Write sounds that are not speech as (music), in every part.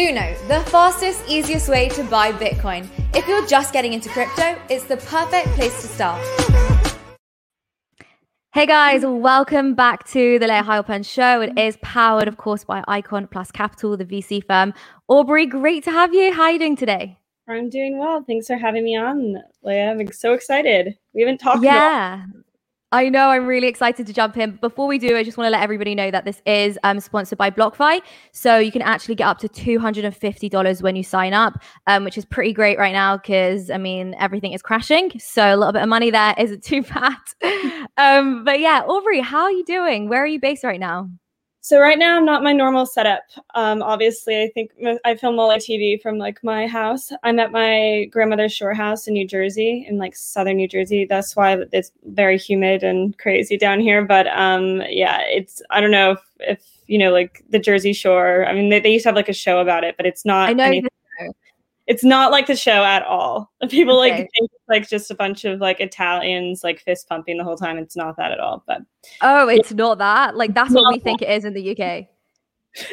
Luno, the fastest, easiest way to buy Bitcoin. If you're just getting into crypto, it's the perfect place to start. Hey guys, welcome back to the Layah Heilpern show. It is powered, of course, by Icon Plus Capital, the VC firm. Aubrey, great to have you. How are you doing today? I'm doing well. Thanks for having me on, Leah. I'm so excited. We haven't talked. Yeah. I know I'm really excited to jump in. Before we do, I just want to let everybody know that this is um, sponsored by BlockFi. So you can actually get up to $250 when you sign up, um, which is pretty great right now because, I mean, everything is crashing. So a little bit of money there isn't too (laughs) bad. um, but yeah, Aubrey, how are you doing? Where are you based right now? So right now I'm not my normal setup. Um, obviously, I think I film all my TV from like my house. I'm at my grandmother's shore house in New Jersey, in like southern New Jersey. That's why it's very humid and crazy down here. But um, yeah, it's I don't know if, if you know like the Jersey Shore. I mean, they, they used to have like a show about it, but it's not. I know. Anything it's not like the show at all. (laughs) People okay. like think it's like just a bunch of like Italians like fist pumping the whole time. It's not that at all. But oh, it's not that. Like that's what we that. think it is in the UK. (laughs)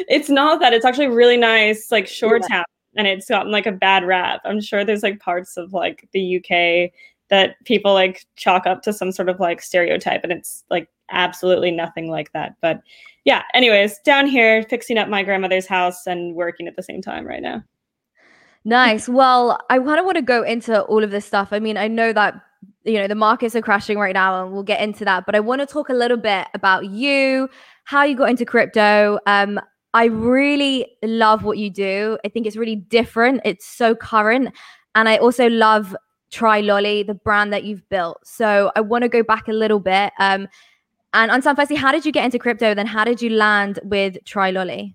It's not that. It's actually really nice, like shore yeah. town, and it's gotten like a bad rap. I'm sure there's like parts of like the UK that people like chalk up to some sort of like stereotype, and it's like absolutely nothing like that. But yeah, anyways, down here fixing up my grandmother's house and working at the same time right now. Nice. Well, I kind of want to go into all of this stuff. I mean, I know that you know the markets are crashing right now, and we'll get into that. But I want to talk a little bit about you, how you got into crypto. Um, I really love what you do. I think it's really different. It's so current, and I also love Try Lolli, the brand that you've built. So I want to go back a little bit. Um, and Ansan, firstly, how did you get into crypto? Then how did you land with Try Lolli?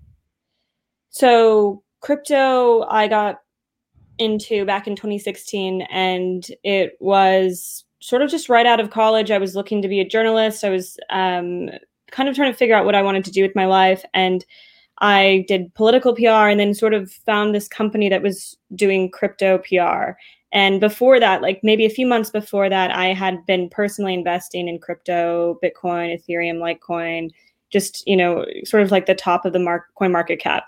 So crypto, I got into back in 2016 and it was sort of just right out of college. I was looking to be a journalist. I was um, kind of trying to figure out what i wanted to do with my life and i did political pr and then sort of found this company that was doing crypto pr and before that like maybe a few months before that i had been personally investing in crypto bitcoin ethereum litecoin just you know sort of like the top of the mark, coin market cap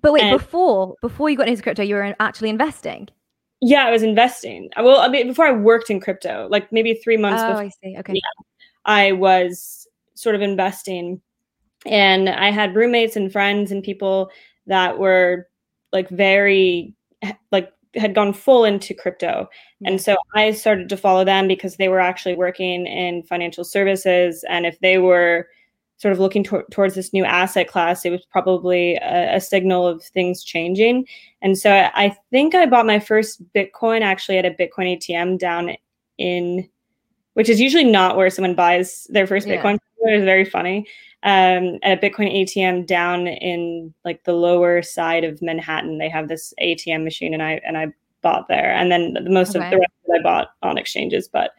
but wait, and, before before you got into crypto, you were actually investing. Yeah, I was investing. Well, I mean, before I worked in crypto, like maybe three months. Oh, before, I see. Okay. Yeah, I was sort of investing, and I had roommates and friends and people that were like very like had gone full into crypto. Hmm. And so I started to follow them because they were actually working in financial services. And if they were sort of looking to- towards this new asset class, it was probably a, a, signal of things changing. And so I, I, think I bought my first Bitcoin actually at a Bitcoin ATM down in, which is usually not where someone buys their first yeah. Bitcoin. It was very funny. Um, at a Bitcoin ATM down in like the lower side of Manhattan, they have this ATM machine, and I and I bought there. And then the most okay. of the rest I bought on exchanges, but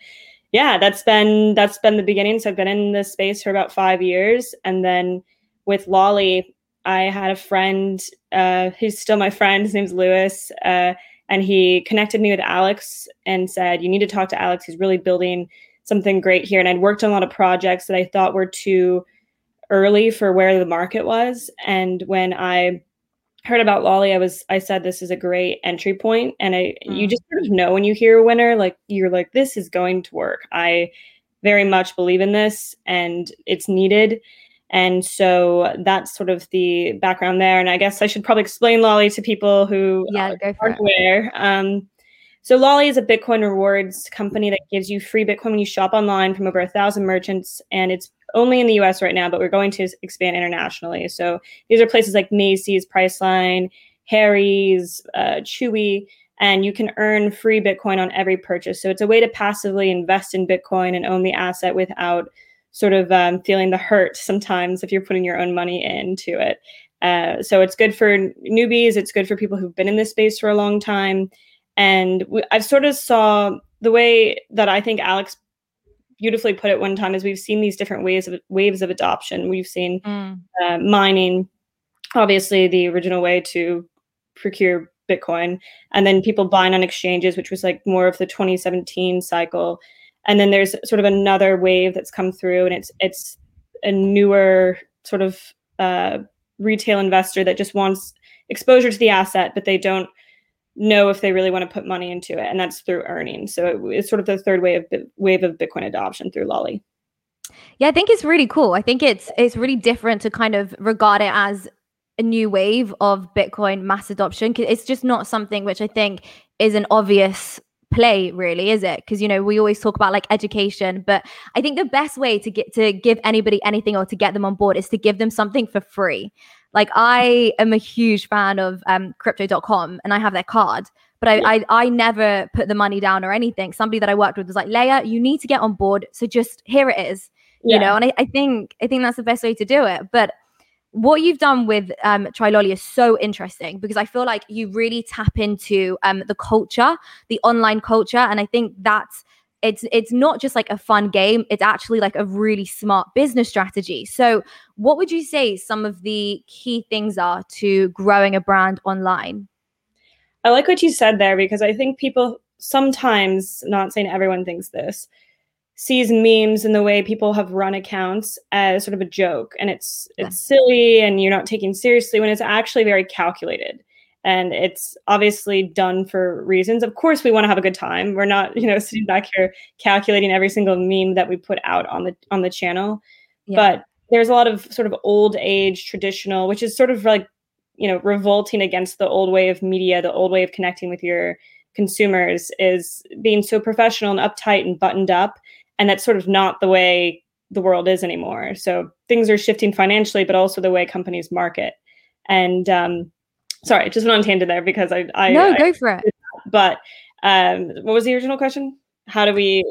yeah, that's been that's been the beginning. So I've been in this space for about five years, and then with Lolli, I had a friend uh, who's still my friend. His name's Lewis, uh, and he connected me with Alex and said, "You need to talk to Alex. He's really building something great here." And I'd worked on a lot of projects that I thought were too early for where the market was, and when I heard about Lolli, I was I said this is a great entry point, and I mm. you just sort of know when you hear a winner, like you're like this is going to work. I very much believe in this, and it's needed. And so that's sort of the background there. And I guess I should probably explain Lolli to people who yeah, uh, aren't aware. Um, so Lolli is a Bitcoin rewards company that gives you free Bitcoin when you shop online from over a thousand merchants, and it's only in the US right now, but we're going to expand internationally. So these are places like Macy's, Priceline, Harry's, uh, Chewy, and you can earn free Bitcoin on every purchase. So it's a way to passively invest in Bitcoin and own the asset without sort of um, feeling the hurt sometimes if you're putting your own money into it. Uh, so it's good for newbies. It's good for people who've been in this space for a long time. And we, I've sort of saw the way that I think Alex beautifully put it one time is we've seen these different waves of waves of adoption. We've seen mm. uh, mining, obviously the original way to procure Bitcoin, and then people buying on exchanges, which was like more of the 2017 cycle. And then there's sort of another wave that's come through, and it's it's a newer sort of uh, retail investor that just wants exposure to the asset, but they don't know if they really want to put money into it, and that's through earning. So it's sort of the third wave of wave of Bitcoin adoption through Lolli. Yeah, I think it's really cool. I think it's it's really different to kind of regard it as a new wave of Bitcoin mass adoption. It's just not something which I think is an obvious play really is it because you know we always talk about like education but i think the best way to get to give anybody anything or to get them on board is to give them something for free like i am a huge fan of um, crypto.com and i have their card but I, I, I never put the money down or anything. Somebody that i worked with was like layah you need to get on board so just here it is. You yeah. know and I, I think i think that's the best way to do it but what you've done with um, TryLolli is so interesting because I feel like you really tap into um, the culture, the online culture, and I think that's it's it's not just like a fun game; it's actually like a really smart business strategy. So, what would you say some of the key things are to growing a brand online? I like what you said there because I think people sometimes, not saying everyone thinks this, sees memes and the way people have run accounts as sort of a joke and it's it's silly and you're not taking seriously when it's actually very calculated and it's obviously done for reasons. Of course we want to have a good time. We're not you know (laughs) sitting back here calculating every single meme that we put out on the on the channel. Yeah. but there's a lot of sort of old age traditional which is sort of like you know revolting against the old way of media the old way of connecting with your consumers is being so professional and uptight and buttoned up. And that's sort of not the way the world is anymore. So things are shifting financially but also the way companies market. And um sorry just went on tangent there because i i no I, go for it. but um what was the original question? How do we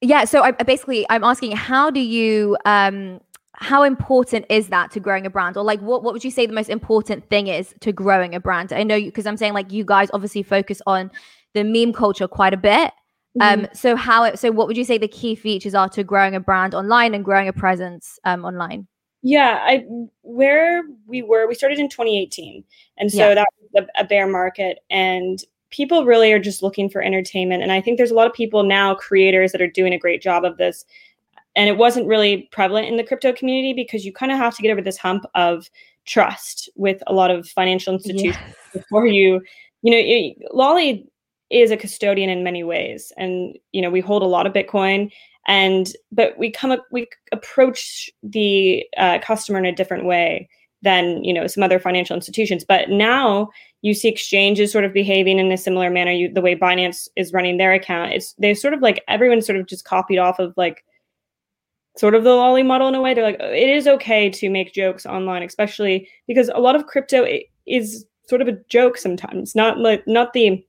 yeah so i basically i'm asking how do you um how important is that to growing a brand? Or like what, what would you say the most important thing is to growing a brand? I know you because i'm saying like you guys obviously focus on the meme culture quite a bit. Um, mm-hmm. Um, so how so what would you say the key features are to growing a brand online and growing a presence um online? Yeah, I where we were, we started in 2018, and so yeah. that was a, a bear market, and people really are just looking for entertainment. And I think there's a lot of people now, creators that are doing a great job of this. And it wasn't really prevalent in the crypto community because you kind of have to get over this hump of trust with a lot of financial institutions yeah. (laughs) before you, you know, it, Lolli is a custodian in many ways and you know we hold a lot of bitcoin and but we come up we approach the uh, customer in a different way than you know some other financial institutions. But now you see exchanges sort of behaving in a similar manner. You, the way binance is running their account it's they sort of like everyone sort of just copied off of like sort of the lolli model in a way. They're like it is okay to make jokes online especially because a lot of crypto is sort of a joke sometimes not like not the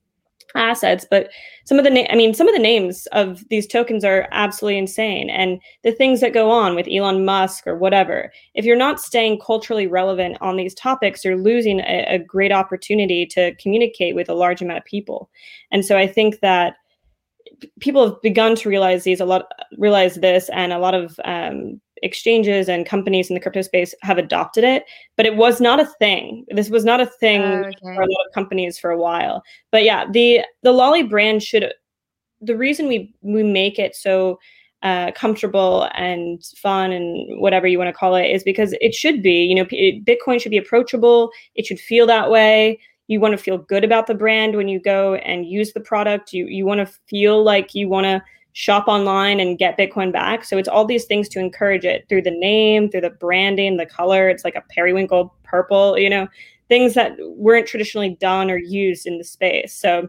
assets but some of the na- i mean some of the names of these tokens are absolutely insane. And the things that go on with elon musk or whatever if you're not staying culturally relevant on these topics you're losing a, a great opportunity to communicate with a large amount of people. And so i think that people have begun to realize these a lot realize this and a lot of um, exchanges and companies in the crypto space have adopted it, but it was not a thing. This was not a thing oh, okay. for a lot of companies for a while. But yeah, the the Lolli brand should the reason we we make it so uh, comfortable and fun and whatever you want to call it is because it should be. You know, it, Bitcoin should be approachable. It should feel that way. You want to feel good about the brand when you go and use the product. You you want to feel like you want to shop online and get Bitcoin back. So it's all these things to encourage it through the name, through the branding, the color. It's like a periwinkle purple, you know, things that weren't traditionally done or used in the space. So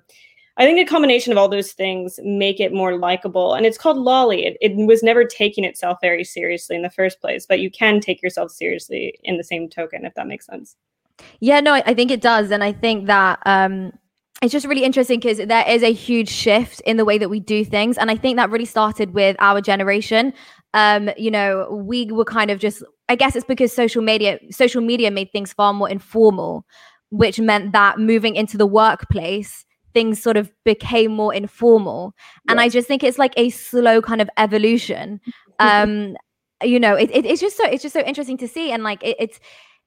I think a combination of all those things make it more likable. And it's called Lolli. It, it was never taking itself very seriously in the first place, but you can take yourself seriously in the same token, if that makes sense. Yeah, no, I think it does. And I think that um it's just really interesting because there is a huge shift in the way that we do things and i think that really started with our generation. Um you know we were kind of just i guess it's because social media social media made things far more informal which meant that moving into the workplace things sort of became more informal. And i just think it's like a slow kind of evolution. (laughs) Um you know it, it, it's just so it's just so interesting to see and like it, it's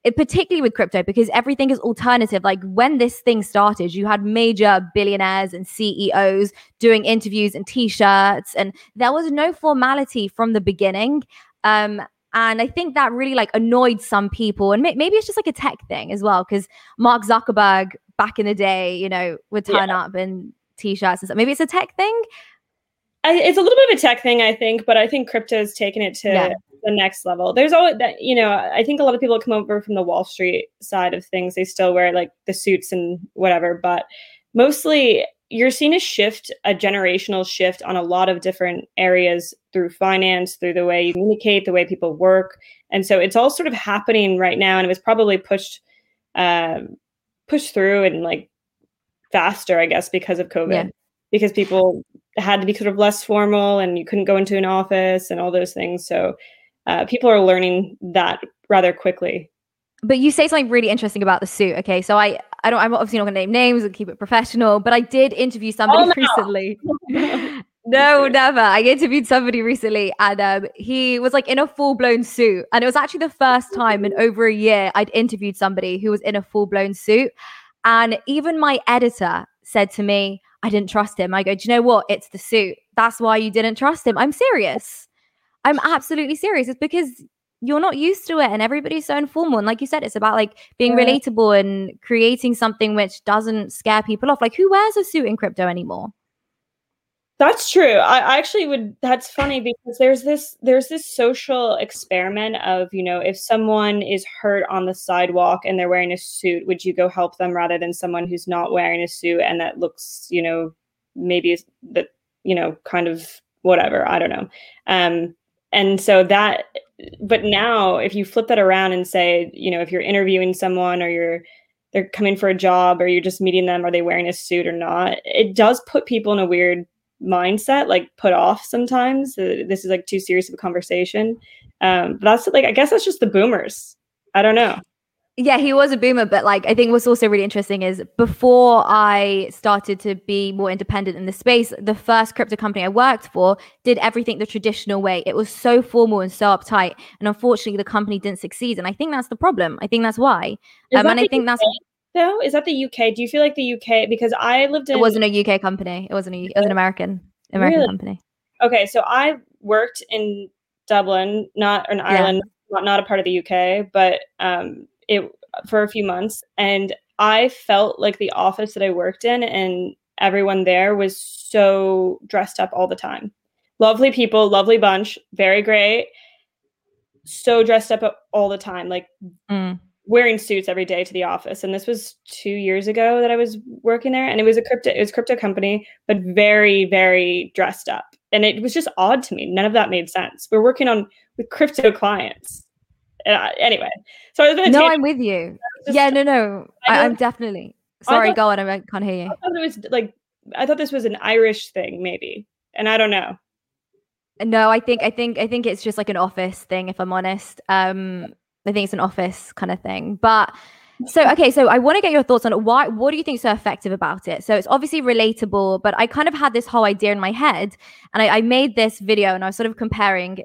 it, particularly with crypto because everything is alternative like when this thing started you had major billionaires and ceos doing interviews and t-shirts and there was no formality from the beginning um And I think that really like annoyed some people. And maybe it's just like a tech thing as well, because Mark Zuckerberg back in the day, you know, would turn yeah. up in t-shirts and stuff. Maybe it's a tech thing. I, it's a little bit of a tech thing, I think, but I think crypto's taken it to yeah. the next level. There's always that, you know, I think a lot of people come over from the Wall Street side of things. They still wear like the suits and whatever, but mostly you're seeing a shift, a generational shift on a lot of different areas through finance, through the way you communicate, the way people work. And so it's all sort of happening right now. And it was probably pushed um, pushed through and like faster, I guess, because of COVID. Yeah. Because people had to be sort of less formal and you couldn't go into an office and all those things. So uh, people are learning that rather quickly. But you say something really interesting about the suit. Okay, so I I don't I'm obviously not going to name names and keep it professional, but I did interview somebody oh, no. recently. (laughs) no, never. I interviewed somebody recently, and um, he was like in a full blown suit, and it was actually the first time in over a year I'd interviewed somebody who was in a full blown suit, and even my editor said to me, I didn't trust him. I go, do you know what? It's the suit. That's why you didn't trust him. I'm serious. I'm absolutely serious. It's because you're not used to it and everybody's so informal. And like you said, it's about like being yeah. relatable and creating something which doesn't scare people off. Like who wears a suit in crypto anymore? That's true. I actually would that's funny because there's this there's this social experiment of, you know, if someone is hurt on the sidewalk and they're wearing a suit, would you go help them rather than someone who's not wearing a suit and that looks, you know, maybe that, you know, kind of whatever, I don't know. Um and so that but now if you flip that around and say, you know, if you're interviewing someone or you're they're coming for a job or you're just meeting them, are they wearing a suit or not? It does put people in a weird mindset like put off sometimes uh, this is like too serious of a conversation. Um but that's like i guess that's just the boomers. I don't know. Yeah he was a boomer but like i think what's also really interesting is before i started to be more independent in the space the first crypto company i worked for did everything the traditional way. It was so formal and so uptight and unfortunately the company didn't succeed and i think that's the problem. I think that's why. Um, and i think that's though? Is that the UK? Do you feel like the UK? Because I lived in. It wasn't a UK company. It wasn't a. It was an American American really? company. Okay, so I worked in Dublin, not in Ireland, yeah. not a part of the UK, but um, it for a few months, and I felt like the office that I worked in and everyone there was so dressed up all the time. Lovely people, lovely bunch, very great. So dressed up all the time, like mm wearing suits every day to the office and this was two years ago that i was working there and it was a crypto it was a crypto company but very very dressed up and it was just odd to me. None of that made sense. We're working on with crypto clients. Uh, anyway so I was going to no i'm with you. (laughs) Just, yeah no no. I am definitely sorry thought, go on i can't hear you. I thought it was like i thought this was an irish thing maybe and i don't know. No i think i think i think it's just like an office thing if i'm honest. Um I think it's an office kind of thing. But so okay, so I want to get your thoughts on it. Why what do you think is so effective about it? So it's obviously relatable, but I kind of had this whole idea in my head and I, I made this video and I was sort of comparing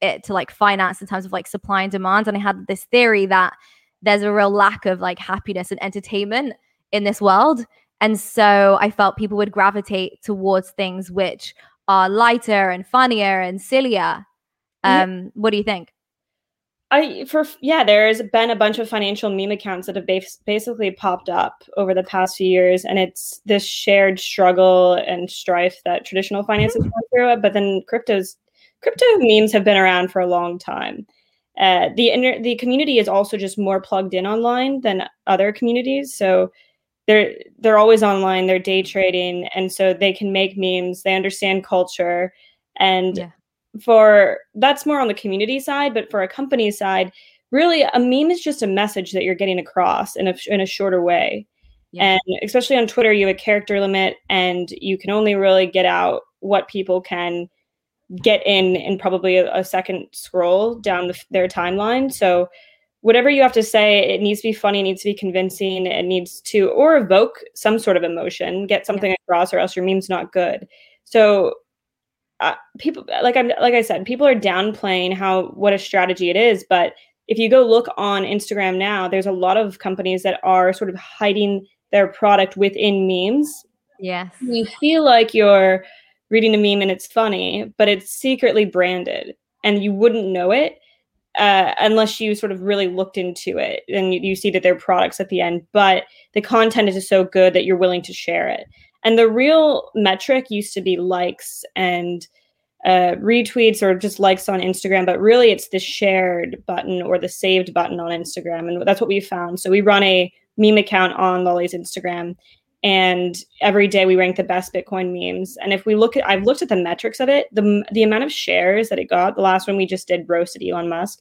it to like finance in terms of like supply and demand. And I had this theory that there's a real lack of like happiness and entertainment in this world. And so I felt people would gravitate towards things which are lighter and funnier and sillier. Um, what do you think? I for yeah, there's been a bunch of financial meme accounts that have bas- basically popped up over the past few years, and it's this shared struggle and strife that traditional finance has gone through. But then cryptos, crypto memes have been around for a long time. Uh, the inter- the community is also just more plugged in online than other communities, so they're they're always online. They're day trading, and so they can make memes. They understand culture, and yeah for that's more on the community side, but for a company side, really a meme is just a message that you're getting across in a in a shorter way. Yeah. And especially on Twitter, you have a character limit, and you can only really get out what people can get in in probably a, a second scroll down the, their timeline. So whatever you have to say, it needs to be funny, it needs to be convincing, it needs to or evoke some sort of emotion, get something yeah. across, or else your meme's not good. So uh, people like I'm like I said, people are downplaying how what a strategy it is. But if you go look on Instagram now, there's a lot of companies that are sort of hiding their product within memes. Yes, you feel like you're reading a meme and it's funny, but it's secretly branded, and you wouldn't know it. uh, unless you sort of really looked into it and you, you see that they're products at the end. But the content is just so good that you're willing to share it. And the real metric used to be likes and uh, retweets or just likes on Instagram, but really it's the shared button or the saved button on Instagram. And that's what we found. So we run a meme account on Lolli's Instagram. And every day we rank the best Bitcoin memes. And if we look at, I've looked at the metrics of it, the, the amount of shares that it got, the last one we just did roasted Elon Musk,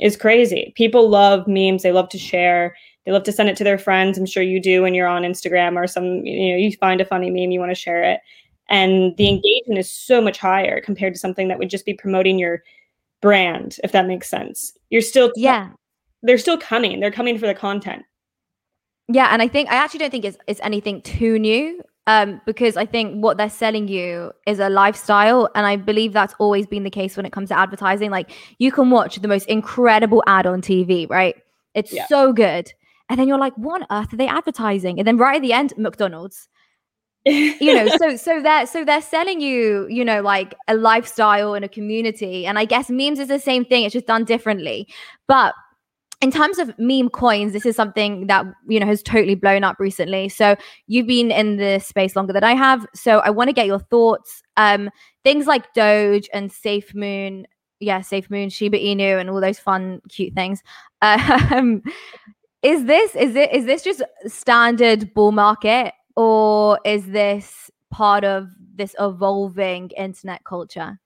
is crazy. People love memes. They love to share. They love to send it to their friends. I'm sure you do when you're on Instagram or some, you know, you find a funny meme, you want to share it and the mm-hmm. engagement is so much higher compared to something that would just be promoting your brand if that makes sense you're still yeah they're still coming they're coming for the content yeah and i think i actually don't think it's, it's anything too new um, because I think what they're selling you is a lifestyle. And I believe that's always been the case when it comes to advertising. Like you can watch the most incredible ad on TV, right? It's yeah. so good. And then you're like, what on earth are they advertising? And then right at the end, McDonald's. You know so so they're so they're selling you you know like a lifestyle and a community. And i guess memes is the same thing it's just done differently. But in terms of meme coins this is something that you know has totally blown up recently. So you've been in the space longer than i have. So i want to get your thoughts. Um things like doge and safe moon yeah safe moon shiba inu and all those fun cute things. (laughs) Um is this is it is this just standard bull market or is this part of this evolving internet culture?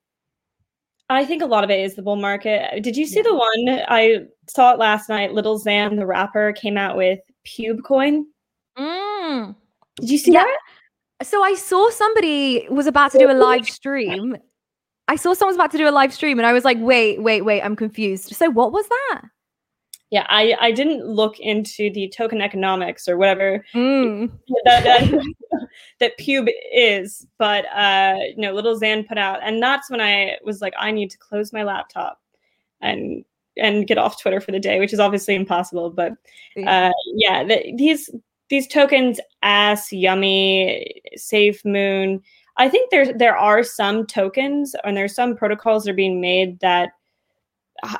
I think a lot of it is the bull market. Did you see yeah. the one I saw it last night? Lil Xan, the rapper, came out with Pube Coin. Mm. Did you see yeah. that? So I saw somebody was about to do a live stream. I saw someone was about to do a live stream, and I was like, "Wait, wait, wait! I'm confused." So what was that? Yeah, I, I didn't look into the token economics or whatever mm. that, that, (laughs) that pube is, but uh, you know, Lil Xan put out, and that's when I was like, I need to close my laptop and and get off Twitter for the day, which is obviously impossible. But uh, yeah, the, these these tokens, ass, yummy, safe moon. I think there there are some tokens and there's some protocols that are being made that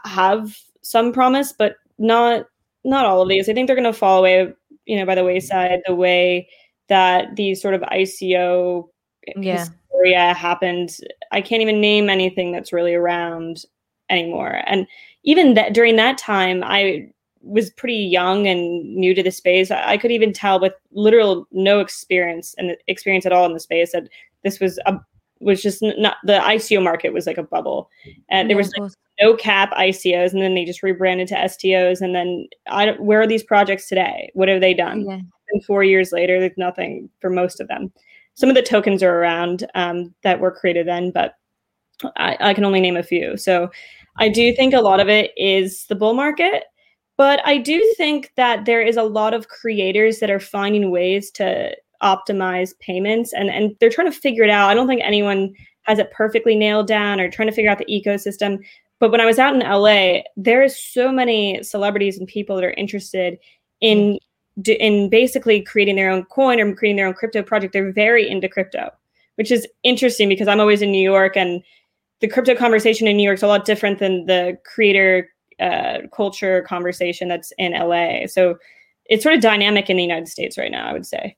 have some promise, but not not all of these. I think they're going to fall away, you know, by the wayside the way that these sort of ICO yeah. hysteria happened. I can't even name anything that's really around anymore. And even that during that time, I was pretty young and new to the space. I, I could even tell with literal no experience and experience at all in the space that this was a was just not the ICO market was like a bubble, and there was like no cap ICOs, and then they just rebranded to STOs, and then I where are these projects today? What have they done? Yeah. And four years later, there's nothing for most of them. Some of the tokens are around um, that were created then, but I, I can only name a few. So I do think a lot of it is the bull market. But I do think that there is a lot of creators that are finding ways to optimize payments and, and they're trying to figure it out. I don't think anyone has it perfectly nailed down or trying to figure out the ecosystem. But when I was out in LA, there is so many celebrities and people that are interested in in basically creating their own coin or creating their own crypto project. They're very into crypto, which is interesting because I'm always in New York and the crypto conversation in New York is a lot different than the creator uh, culture conversation that's in LA. So it's sort of dynamic in the United States right now, I would say.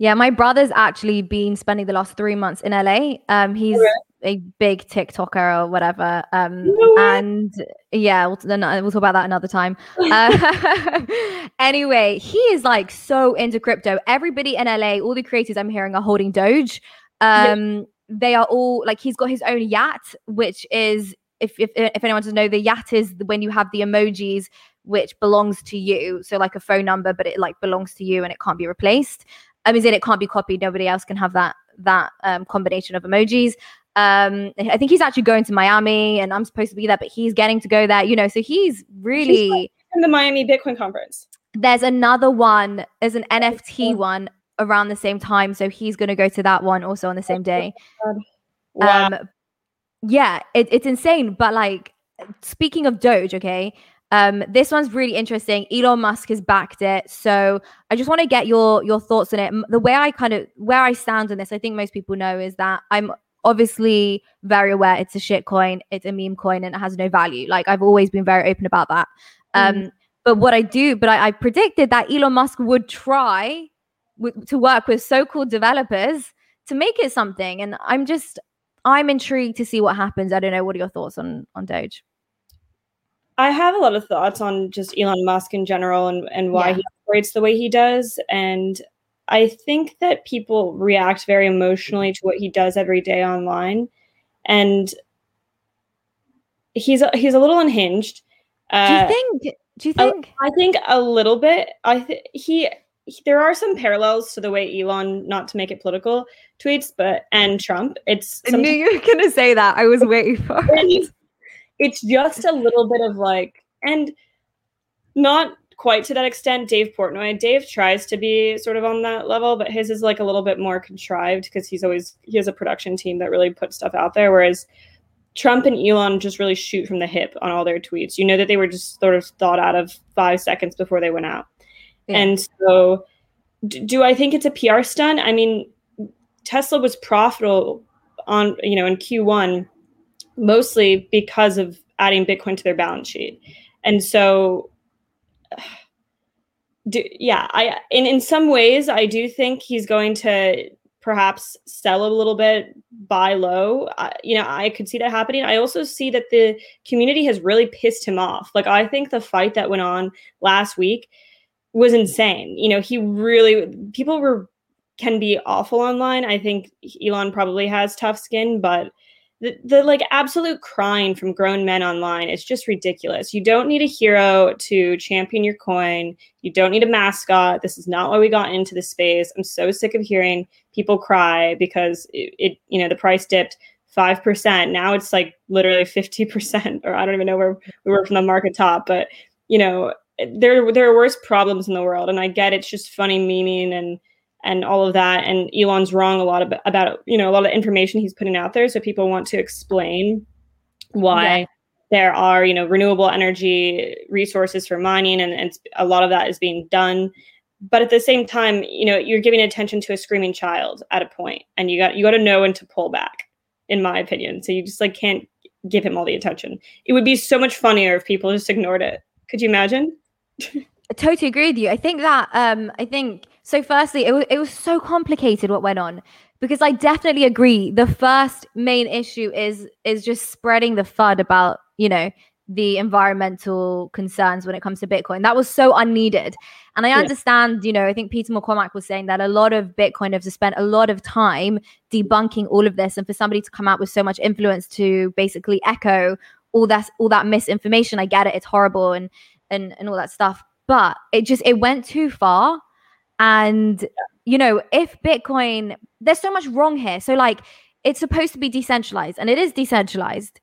Yeah, my brother's actually been spending the last three months in LA. Um, he's a big TikToker or whatever. Um, and yeah, we'll, then uh, we'll talk about that another time. (laughs) Uh, (laughs) anyway, he is like so into crypto. Everybody in LA, all the creators I'm hearing are holding Doge. Um. They are all like he's got his own yacht, which is if if if anyone doesn't know, the yacht is when you have the emojis which belongs to you. So like a phone number, but it like belongs to you and it can't be replaced. I mean, it can't be copied. Nobody else can have that that um, combination of emojis. Um, I think he's actually going to Miami, and I'm supposed to be there, but he's getting to go there. You know, so he's really in the Miami Bitcoin conference. There's another one. There's an NFT one around the same time, so he's going to go to that one also on the same day. Wow. Um, yeah, it, it's insane. But like, speaking of Doge, okay, um, this one's really interesting. Elon Musk has backed it, so I just want to get your your thoughts on it. The way I kind of where I stand on this, I think most people know, is that I'm obviously very aware it's a shit coin, it's a meme coin, and it has no value. Like I've always been very open about that. Um, but what I do, but I, I predicted that Elon Musk would try w- to work with so-called developers to make it something, and I'm just I'm intrigued to see what happens. I don't know. What are your thoughts on on Doge? I have a lot of thoughts on just Elon Musk in general and, and why Yeah. he operates the way he does. And I think that people react very emotionally to what he does every day online. And he's a, he's a little unhinged. Do you Uh, think? Do you I- think? I think a little bit. I think he, he- there are some parallels to the way Elon, not to make it political, tweets, but and Trump. It's I knew you were gonna say that. I was (laughs) waiting for it. It's, just a little bit of like, and not quite to that extent. Dave Portnoy, Dave tries to be sort of on that level, but his is like a little bit more contrived because he's always he has a production team that really puts stuff out there, whereas. Trump and Elon just really shoot from the hip on all their tweets. You know that they were just sort of thought out of five seconds before they went out. Yeah. And so, d- do I think it's a PR stunt? I mean, Tesla was profitable on you know in Q1 mostly because of adding Bitcoin to their balance sheet, and so. (sighs) Do, yeah, I in in some ways I do think he's going to perhaps sell a little bit, buy low. I, you know, I could see that happening. I also see that the community has really pissed him off. Like I think the fight that went on last week was insane. You know, he really people were can be awful online. I think Elon probably has tough skin, but the, the like absolute crying from grown men online is just ridiculous. You don't need a hero to champion your coin. You don't need a mascot. This is not why we got into this space. I'm so sick of hearing people cry because it, it you know the price dipped 5%. Now it's like literally 50% (laughs) or I don't even know where we were from the market top, but you know, there there are worse problems in the world and I get it's just funny meaning and and all of that. And Elon's wrong a lot about, about you know a lot of information he's putting out there. So people want to explain why Yeah. there are you know renewable energy resources for mining and, and a lot of that is being done. But at the same time you know you're giving attention to a screaming child at a point and you got you got to know when to pull back in my opinion. So you just like can't give him all the attention. It would be so much funnier if people just ignored it. Could you imagine? (laughs) I totally agree with you. I think that um I think so firstly it was it was so complicated what went on because I definitely agree the first main issue is is just spreading the fud about, you know, the environmental concerns when it comes to Bitcoin. That was so unneeded. And I Yeah. understand, you know, I think Peter McCormack was saying that a lot of Bitcoiners have spent a lot of time debunking all of this and for somebody to come out with so much influence to basically echo all that all that misinformation. I get it, it's horrible and and and all that stuff but it just it went too far and you know if bitcoin there's so much wrong here so like it's supposed to be decentralized and it is decentralized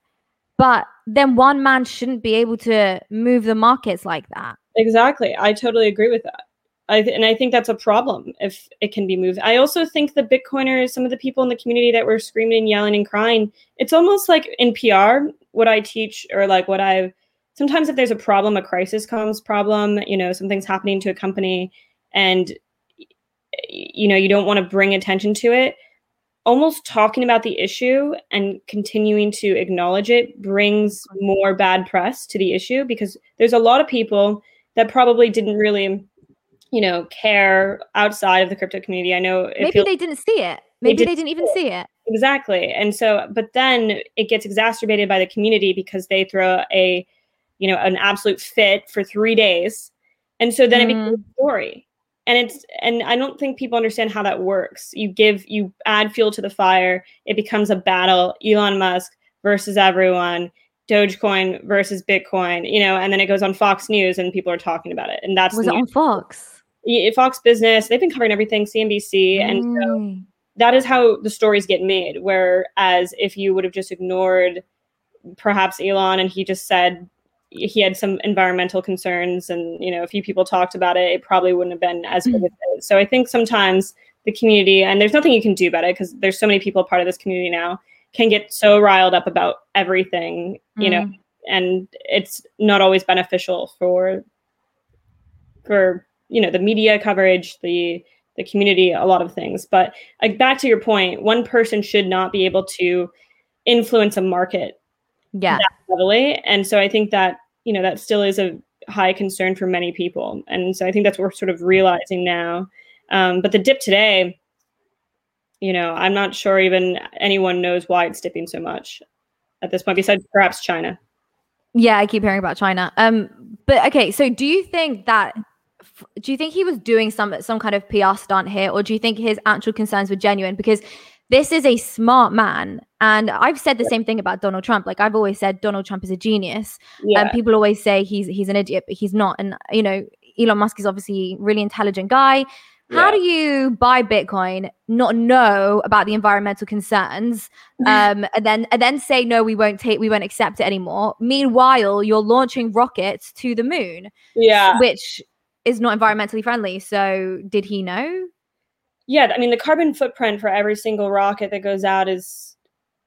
but then one man shouldn't be able to move the markets like that Exactly. I totally agree with that. I th- and I think that's a problem if it can be moved. I also think the Bitcoiners, some of the people in the community that were screaming, and yelling, and crying, it's almost like in PR, what I teach or like what I've sometimes if there's a problem, a crisis comes problem, you know, something's happening to a company and you know, you don't want to bring attention to it. Almost talking about the issue and continuing to acknowledge it brings more bad press to the issue because there's a lot of people that probably didn't really, you know, care outside of the crypto community. I know maybe they didn't see it maybe didn't they didn't even see it exactly, and so, but then it gets exacerbated by the community because they throw a, you know, an absolute fit for three days, and so then it becomes mm-hmm. a story. And it's and I don't think people understand how that works. You give you add fuel to the fire, it becomes a battle. Elon Musk versus everyone. Dogecoin versus Bitcoin, you know, and then it goes on Fox News and people are talking about it. And that's was it on fox Fox Business. They've been covering everything, CNBC, and so Mm. that is how the stories get made. Whereas if you would have just ignored perhaps Elon and he just said he had some environmental concerns and you know a few people talked about it, it probably wouldn't have been as big as it is. So I think sometimes the community and there's nothing you can do about it because there's so many people part of this community now can get so riled up about everything, you know, Mm. and it's not always beneficial for for you know the media coverage the the community a lot of things. But like back to your point, one person should not be able to influence a market Yeah. heavily. And so I think that, you know, that still is a high concern for many people. And so I think that's what we're sort of realizing now. Um, but the dip today, you know, I'm not sure even anyone knows why it's dipping so much at this point, besides perhaps China. Yeah, I keep hearing about China. Um, but okay, so do you think that do you think he was doing some some kind of PR stunt here, or do you think his actual concerns were genuine? Because this is a smart man, and I've said the same thing about Donald Trump. Like I've always said, Donald Trump is a genius. Yeah. And people always say he's he's an idiot, but he's not. And you know, Elon Musk is obviously a really intelligent guy. How Yeah. do you buy Bitcoin, not know about the environmental concerns, (laughs) um, and then and then say no, we won't take, we won't accept it anymore? Meanwhile, you're launching rockets to the moon, yeah. which is not environmentally friendly. So, did he know? Yeah i mean the carbon footprint for every single rocket that goes out is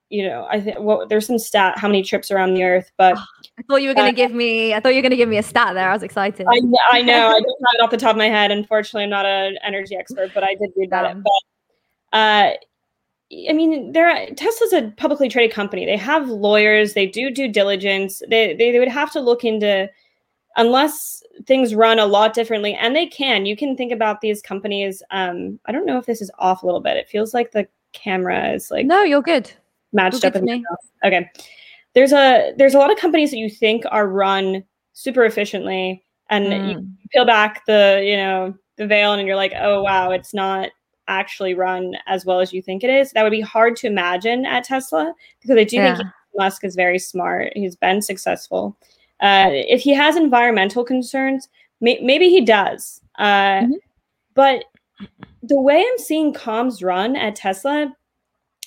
you know i think well there's some stat how many trips around the earth but (gasps) I thought you were going Uh, to give me. I thought you were going to give me a stat there. I was excited. I, I know i (laughs) don't have it off the top of my head unfortunately i'm not an energy expert but i did read about it Um. but uh I mean, they're Tesla's a publicly traded company. They have lawyers. They do due diligence. They, they they would have to look into, unless things run a lot differently, and they can. You can think about these companies. Um, I don't know if this is off a little bit. It feels like the camera is like no, you're good. matched You're up to me. Okay. There's a there's a lot of companies that you think are run super efficiently and you Mm. peel back the, you know, the veil and you're like, "Oh wow, it's not actually run as well as you think it is." That would be hard to imagine at Tesla because I do think Yeah. Elon Musk is very smart. He's been successful. Uh, if he has environmental concerns, may- maybe he does. Uh, Mhm. But the way I'm seeing comms run at Tesla,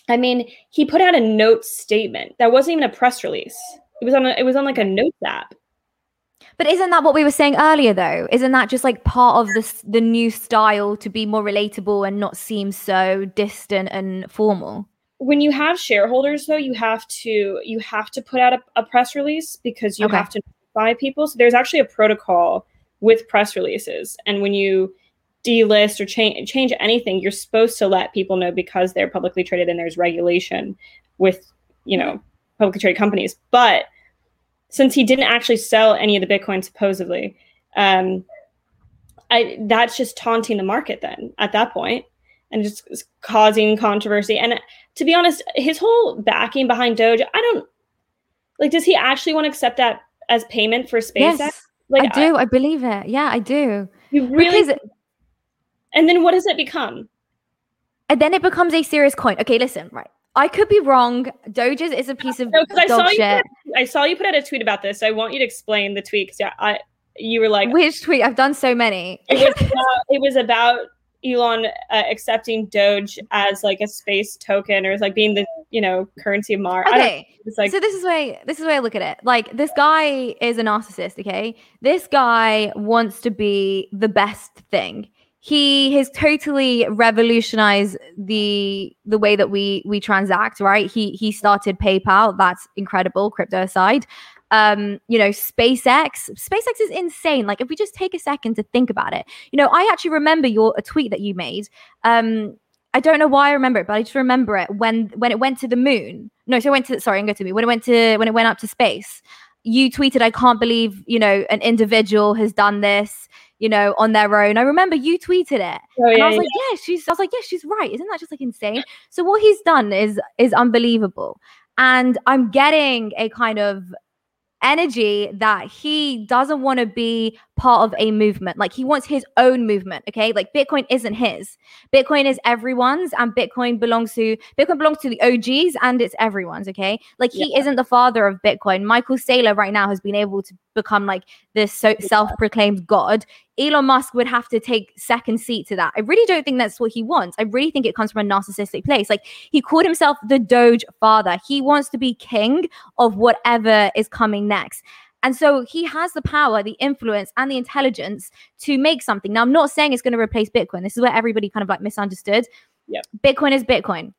I mean, he put out a note statement that wasn't even a press release. It was on. A, it was on like a notes app. But isn't that what we were saying earlier, though? Isn't that just like part of this the new style to be more relatable and not seem so distant and formal? When you have shareholders, though, you have to you have to put out a, a press release because you Okay. have to notify people. So there's actually a protocol with press releases, and when you delist or change change anything, you're supposed to let people know because they're publicly traded and there's regulation with you know publicly traded companies. But since he didn't actually sell any of the Bitcoin supposedly, um, I that's just taunting the market then at that point and just causing controversy. And to be honest, his whole backing behind Doge, I don't like. Does he actually want to accept that as payment for SpaceX? Yes, like I do. I believe it. Yeah, I do. you really? Because and then what does it become? and then it becomes a serious coin. Okay, listen, right. I could be wrong. Doges is a piece of No, I saw you. shit. Put, I saw you put out a tweet about this. So I want you to explain the tweet because I you were like Which tweet? I've done so many. it was about, it was about Elon uh, accepting Doge as like a space token or as like being the you know currency of Mars. I don't- okay. It's like so this is way this is the way I look at it. Like this guy is a narcissist, okay? This guy wants to be the best thing. He has totally revolutionized the the way that we we transact, right? He he started PayPal. That's incredible, crypto aside. Um, you know, SpaceX. SpaceX is insane. Like if we just take a second to think about it. You know, I actually remember your a tweet that you made. Um I don't know why I remember it, but I just remember it when when it went to the moon. No, so it went to sorry, I'm going to me when it went to when it went up to space. You tweeted, "I can't believe you know an individual has done this, you know, on their own." I remember you tweeted it, oh, and I was yeah. like, "Yeah, she's." I was like, "Yeah, she's right." Isn't that just like insane? So what he's done is is unbelievable, and I'm getting a kind of energy that he doesn't want to be part of a movement. Like he wants his own movement. Okay. Like Bitcoin isn't his. Bitcoin is everyone's and Bitcoin belongs to Bitcoin belongs to the OGs and it's everyone's. Okay. Like he isn't the father of Bitcoin. Michael Saylor right now has been able to become like this so self-proclaimed god. Elon Musk would have to take second seat to that. I really don't think that's what he wants. I really think it comes from a narcissistic place. Like he called himself the Doge father. He wants to be king of whatever is coming next. And so he has the power, the influence, and the intelligence to make something. Now, I'm not saying it's going to replace Bitcoin. This is where everybody kind of like misunderstood. Yep. Bitcoin is Bitcoin.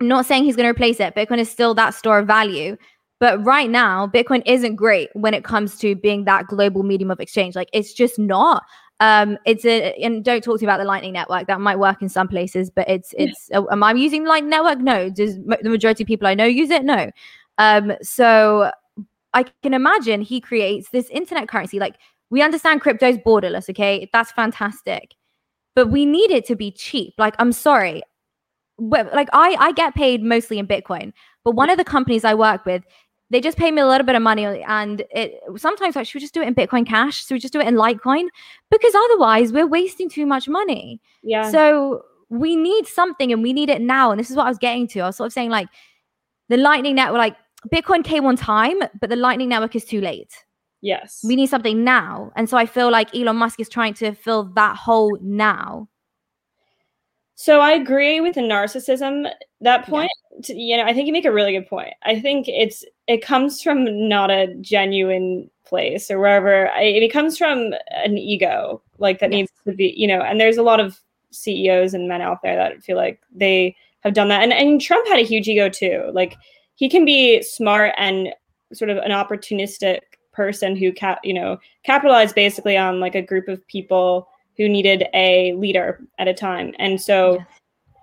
I'm not saying he's going to replace it. Bitcoin is still that store of value. But right now, Bitcoin isn't great when it comes to being that global medium of exchange. Like it's just not. Um, it's a and don't talk to me about the Lightning Network. That might work in some places, but it's it's. Uh, am I using Lightning Network? No. Does the majority of people I know use it? No. Um, so I can imagine he creates this internet currency. Like we understand crypto is borderless. Okay, that's fantastic, but we need it to be cheap. Like I'm sorry, like I I get paid mostly in Bitcoin, but one of the companies I work with they just pay me a little bit of money and it sometimes like should we just do it in bitcoin cash so we just do it in litecoin because otherwise we're wasting too much money yeah so we need something and we need it now and this is what i was getting to i was sort of saying like the lightning network like bitcoin came on time but the lightning network is too late yes we need something now and so i feel like elon musk is trying to fill that hole now so I agree with the narcissism that point. Yeah. You know, I think you make a really good point. I think it's it comes from not a genuine place or wherever. I, it comes from an ego like that yes. needs to be, you know. And there's a lot of CEOs and men out there that feel like they have done that. And and Trump had a huge ego too. Like he can be smart and sort of an opportunistic person who cap you know capitalized basically on like a group of people who needed a leader at a time. And so.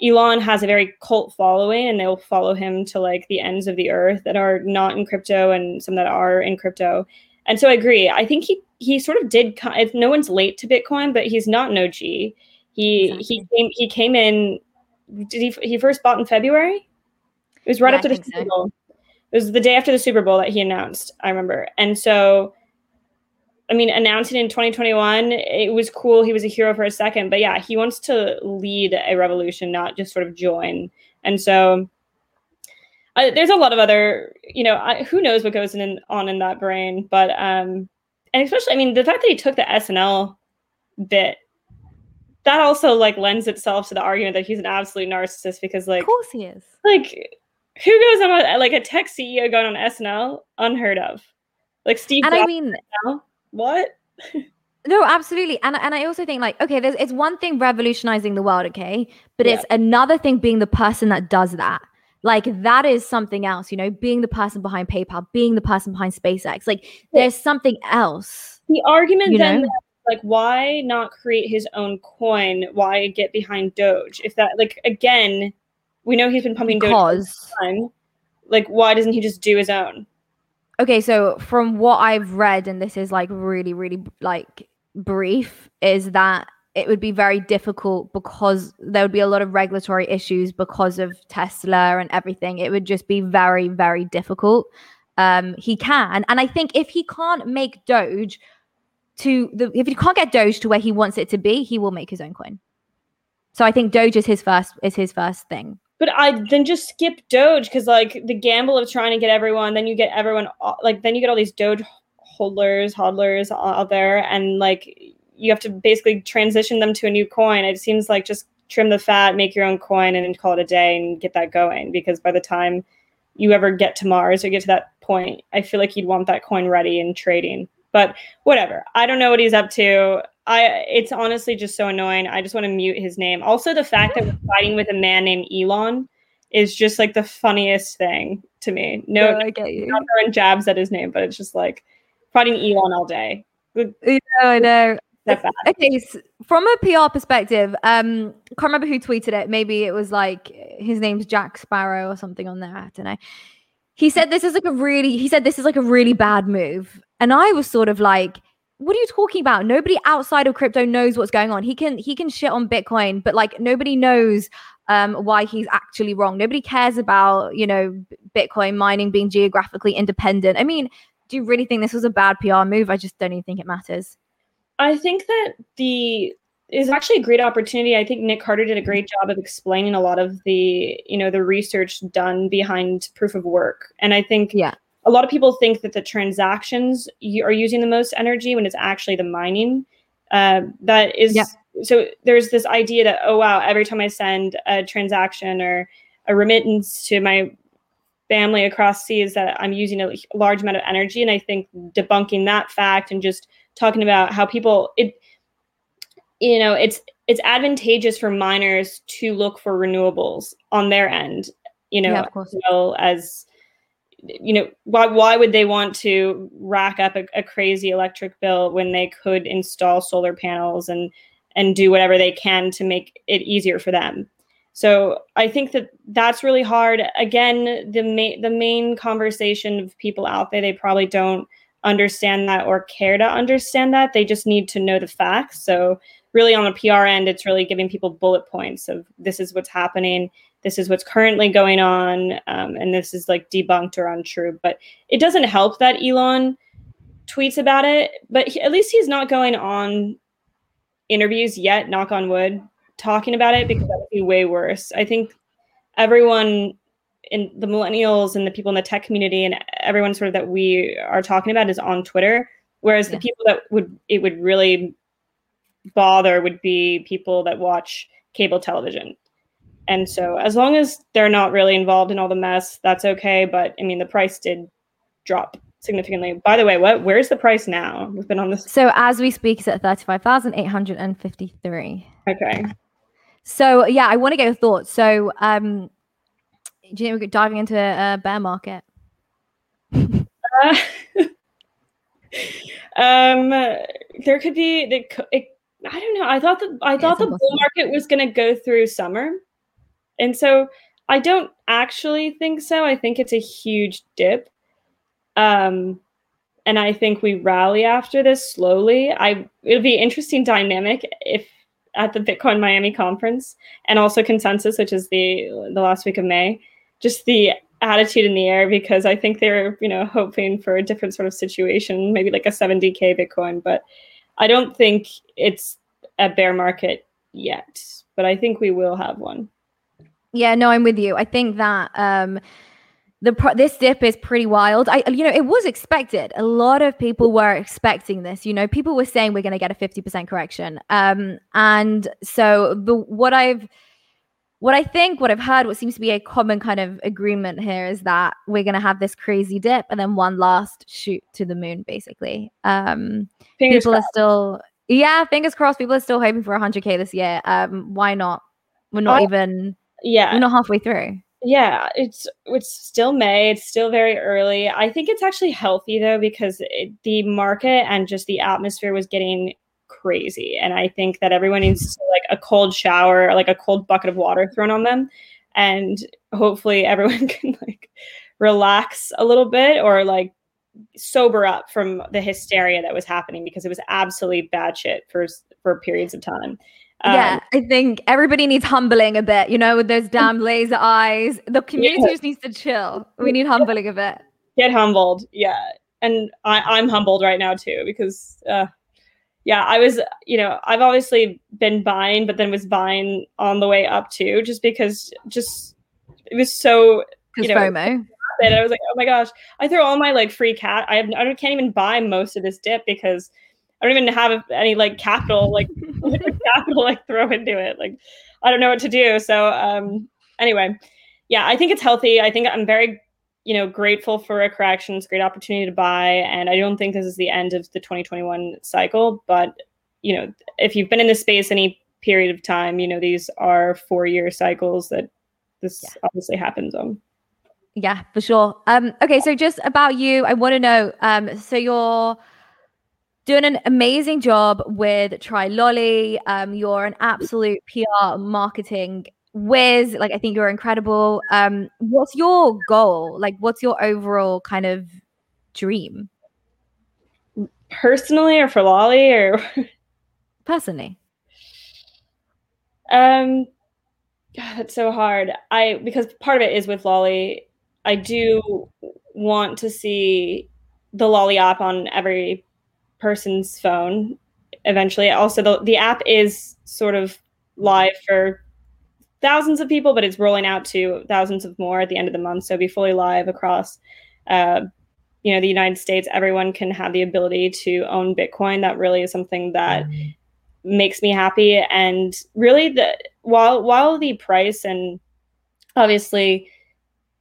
Elon has a very cult following and they'll follow him to like the ends of the earth that are not in crypto and some that are in crypto. And so I agree. I think he he sort of did if no one's late to Bitcoin, but he's not an OG. He exactly. he came he came in did he he first bought in February? It was right yeah, after the Super Bowl. It was the day after the Super Bowl that he announced, I remember. And so I mean, announcing in 2021, it was cool. He was a hero for a second, but yeah, he wants to lead a revolution, not just sort of join. And so uh, there's a lot of other, you know, I, who knows what goes in, on in that brain, but um, and especially, I mean, the fact that he took the SNL bit, that also like lends itself to the argument that he's an absolute narcissist because, like, of course he is. Like, who goes on a, like a tech CEO going on SNL? Unheard of. Like Steve. And Jobs I mean. Now, what? (laughs) no, absolutely. And and I also think like, okay, there's it's one thing revolutionizing the world, okay? But yeah. it's another thing being the person that does that. Like that is something else, you know, being the person behind PayPal, being the person behind SpaceX. Like there's something else. The argument then like why not create his own coin? Why get behind Doge? If that like again, we know he's been pumping because. Doge like why doesn't he just do his own? okay so from what i've read and this is like really really like brief is that it would be very difficult because there would be a lot of regulatory issues because of tesla and everything it would just be very very difficult um he can and i think if he can't make doge to the if he can't get doge to where he wants it to be he will make his own coin so i think doge is his first is his first thing but I then just skip Doge because like the gamble of trying to get everyone, then you get everyone uh, like then you get all these Doge holders, hodlers uh, out there, and like you have to basically transition them to a new coin. It seems like just trim the fat, make your own coin, and call it a day and get that going. Because by the time you ever get to Mars or get to that point, I feel like you'd want that coin ready and trading. But whatever. I don't know what he's up to. I it's honestly just so annoying. I just want to mute his name. Also, the fact that we're (gasps) fighting with a man named Elon is just like the funniest thing to me. No, no I get you. Not throwing jabs at his name, but it's just like fighting Elon all day. Know, I know. Okay, so from a PR perspective, um, can't remember who tweeted it. Maybe it was like his name's Jack Sparrow or something on there. I don't know. He said this is like a really. He said this is like a really bad move, and I was sort of like, what are you talking about? Nobody outside of crypto knows what's going on. He can he can shit on Bitcoin, but like nobody knows um, why he's actually wrong. Nobody cares about you know Bitcoin mining being geographically independent. I mean, do you really think this was a bad PR move? I just don't even think it matters. I think that the is actually a great opportunity. I think Nick Carter did a great job of explaining a lot of the you know the research done behind proof of work, and I think yeah a lot of people think that the transactions are using the most energy when it's actually the mining. Uh, that is yeah. so. There's this idea that oh wow, every time I send a transaction or a remittance to my family across seas, that I'm using a large amount of energy. And I think debunking that fact and just talking about how people it, you know, it's it's advantageous for miners to look for renewables on their end, you know, yeah, as well as you know why why would they want to rack up a, a, crazy electric bill when they could install solar panels and and do whatever they can to make it easier for them? So i think that that's really hard. Again the main the main conversation of people out there they probably don't understand that or care to understand that. They just need to know the facts. So really on the pr end it's really giving people bullet points of this is what's happening this is what's currently going on um, and this is like debunked or untrue but it doesn't help that elon tweets about it but he, at least he's not going on interviews yet knock on wood talking about it because that would be way worse i think everyone in the millennials and the people in the tech community and everyone sort of that we are talking about is on twitter whereas yeah. the people that would it would really bother would be people that watch cable television and so as long as they're not really involved in all the mess, that's okay. But I mean, the price did drop significantly. By the way, what where's the price now? We've been on this. So as we speak, it's at thirty five thousand eight hundred and fifty three. Okay. So yeah, I want to get your thoughts. So um, do you think we're diving into a bear market? uh, (laughs) um, there could be the. It, I don't know. I thought the I thought the bull market was going to go through summer. And so I don't actually think so. I think it's a huge dip. Um, and I think we rally after this slowly. I it'll be interesting dynamic if at the Bitcoin Miami conference and also consensus, which is the the last week of May, just the attitude in the air because I think they're you know hoping for a different sort of situation, maybe like a 70k Bitcoin, but I don't think it's a bear market yet. But I think we will have one. Yeah, no, I'm with you. I think that um the pro- this dip is pretty wild. I you know, it was expected. A lot of people were expecting this. You know, people were saying we're going to get a 50% correction. Um and so the what I've what I think, what I've heard, what seems to be a common kind of agreement here is that we're going to have this crazy dip and then one last shoot to the moon, basically. Um, fingers people crossed. are still, yeah, fingers crossed. People are still hoping for 100k this year. Um, why not? We're not even yeah. We're not halfway through. Yeah it's it's still may it's still very early. I think it's actually healthy though because it, the market and just the atmosphere was getting crazy and i think that everyone needs to, like a cold shower like a cold bucket of water thrown on them and hopefully everyone (laughs) can like relax a little bit or like sober up from the hysteria that was happening because it was absolutely bad shit for for periods of time um, yeah, I think everybody needs humbling a bit, you know, with those damn (laughs) laser eyes. The community yeah. just needs to chill. We need humbling a bit. Get humbled. Yeah. And I, am humbled right now too, because uh, yeah, I was, you know, I've obviously been buying, but then was buying on the way up too, just because just it was so you know, FOMO. And I was like, oh my gosh, I throw all my like free cat. I have I can't even buy most of this dip because I don't even have any like capital, like (laughs) (laughs) capital, like throw into it. Like, I don't know what to do. So, um, anyway, yeah, I think it's healthy. I think I'm very, you know, grateful for a correction. It's a great opportunity to buy, and I don't think this is the end of the 2021 cycle. But you know, if you've been in this space any period of time, you know these are four year cycles that this yeah. obviously happens on. Yeah, for sure. Um, okay, so just about you, I want to know. Um, so you're doing an amazing job with Try Lolli. Um, you're an absolute PR marketing whiz. Like I think you're incredible. Um, what's your goal? Like, what's your overall kind of dream? Personally, or for Lolli, or personally? Um, God, that's so hard. I because part of it is with Lolli. I do want to see the Lolli app on every person's phone eventually. Also, the, the app is sort of live for thousands of people, but it's rolling out to thousands of more at the end of the month. So be fully live across, uh, you know, the United States. Everyone can have the ability to own Bitcoin. That really is something that mm-hmm. makes me happy. And really, the while while the price and obviously,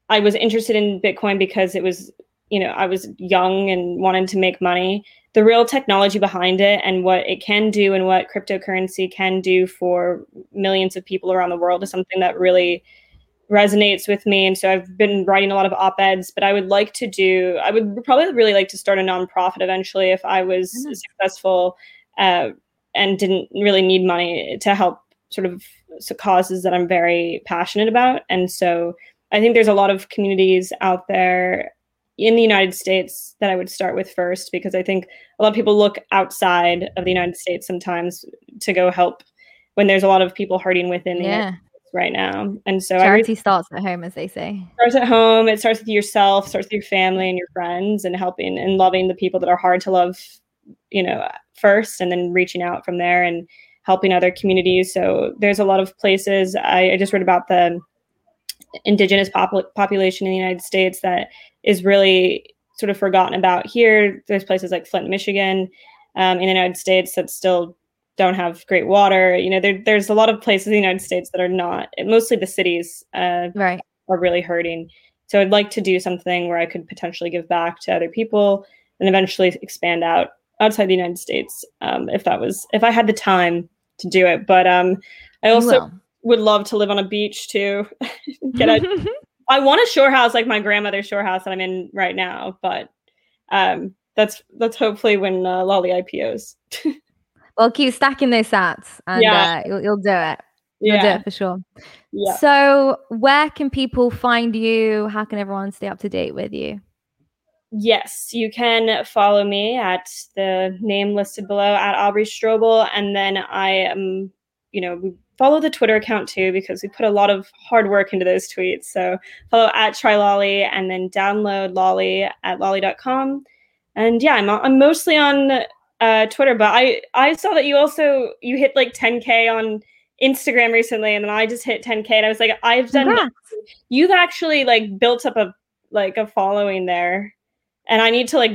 I was interested in Bitcoin because it was, you know, I was young and wanted to make money the real technology behind it and what it can do and what cryptocurrency can do for millions of people around the world is something that really resonates with me. And so I've been writing a lot of op eds, but I would like to do, I would probably really like to start a nonprofit eventually if I was mm-hmm. successful uh, and didn't really need money to help sort of causes that I'm very passionate about. And so I think there's a lot of communities out there in the United States that I would start with first because I think a lot of people look outside of the United States sometimes to go help when there's a lot of people hurting within the yeah. right now. And so charity starts at home, as they say. Starts at home. It starts with yourself, starts with your family and your friends, and helping and loving the people that are hard to love, you know, first, and then reaching out from there and helping other communities. So there's a lot of places. I, I just read about the indigenous pop- population in the United States that is really sort of forgotten about here. There's places like Flint, Michigan, um, in the United States that still don't have great water. You know, there, there's a lot of places in the United States that are not. Mostly the cities, uh, right, are really hurting. So I'd like to do something where I could potentially give back to other people and eventually expand out outside the United States um, if that was if I had the time to do it. But um, I also would love to live on a beach too. (laughs) Get a, (laughs) I want a shore house like my grandmother's shore house that I'm in right now, but um, that's that's hopefully when uh, Lolli IPOs. (laughs) well, keep stacking those sats, and yeah. uh, you'll, you'll do it. You'll yeah. do it for sure. Yeah. So, where can people find you? How can everyone stay up to date with you? Yes, you can follow me at the name listed below at Aubrey Strobel, and then I am, you know, follow the Twitter account too because we put a lot of hard work into those tweets. So follow at try lolli and then download lolli at lolli.com. And yeah, I'm I'm mostly on uh, Twitter, but I I saw that you also you hit like 10k on Instagram recently, and then I just hit 10k, and I was like, I've done. Congrats. You've actually like built up a like a following there, and I need to like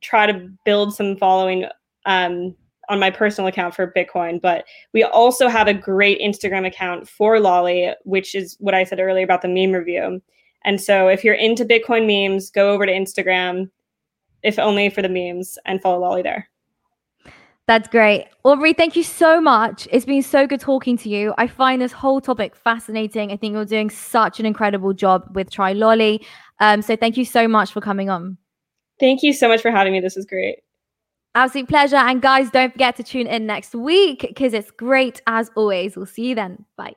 try to build some following um on my personal account for Bitcoin, but we also have a great Instagram account for Lolli, which is what I said earlier about the meme review. And so if you're into Bitcoin memes, go over to Instagram, if only for the memes, and follow Lolli there. That's great. Aubrey, thank you so much. It's been so good talking to you. I find this whole topic fascinating. I think you're doing such an incredible job with Try Lolli. Um, so thank you so much for coming on. Thank you so much for having me. This was great. Absolute pleasure. And guys, don't forget to tune in next week because it's great as always. We'll see you then. Bye.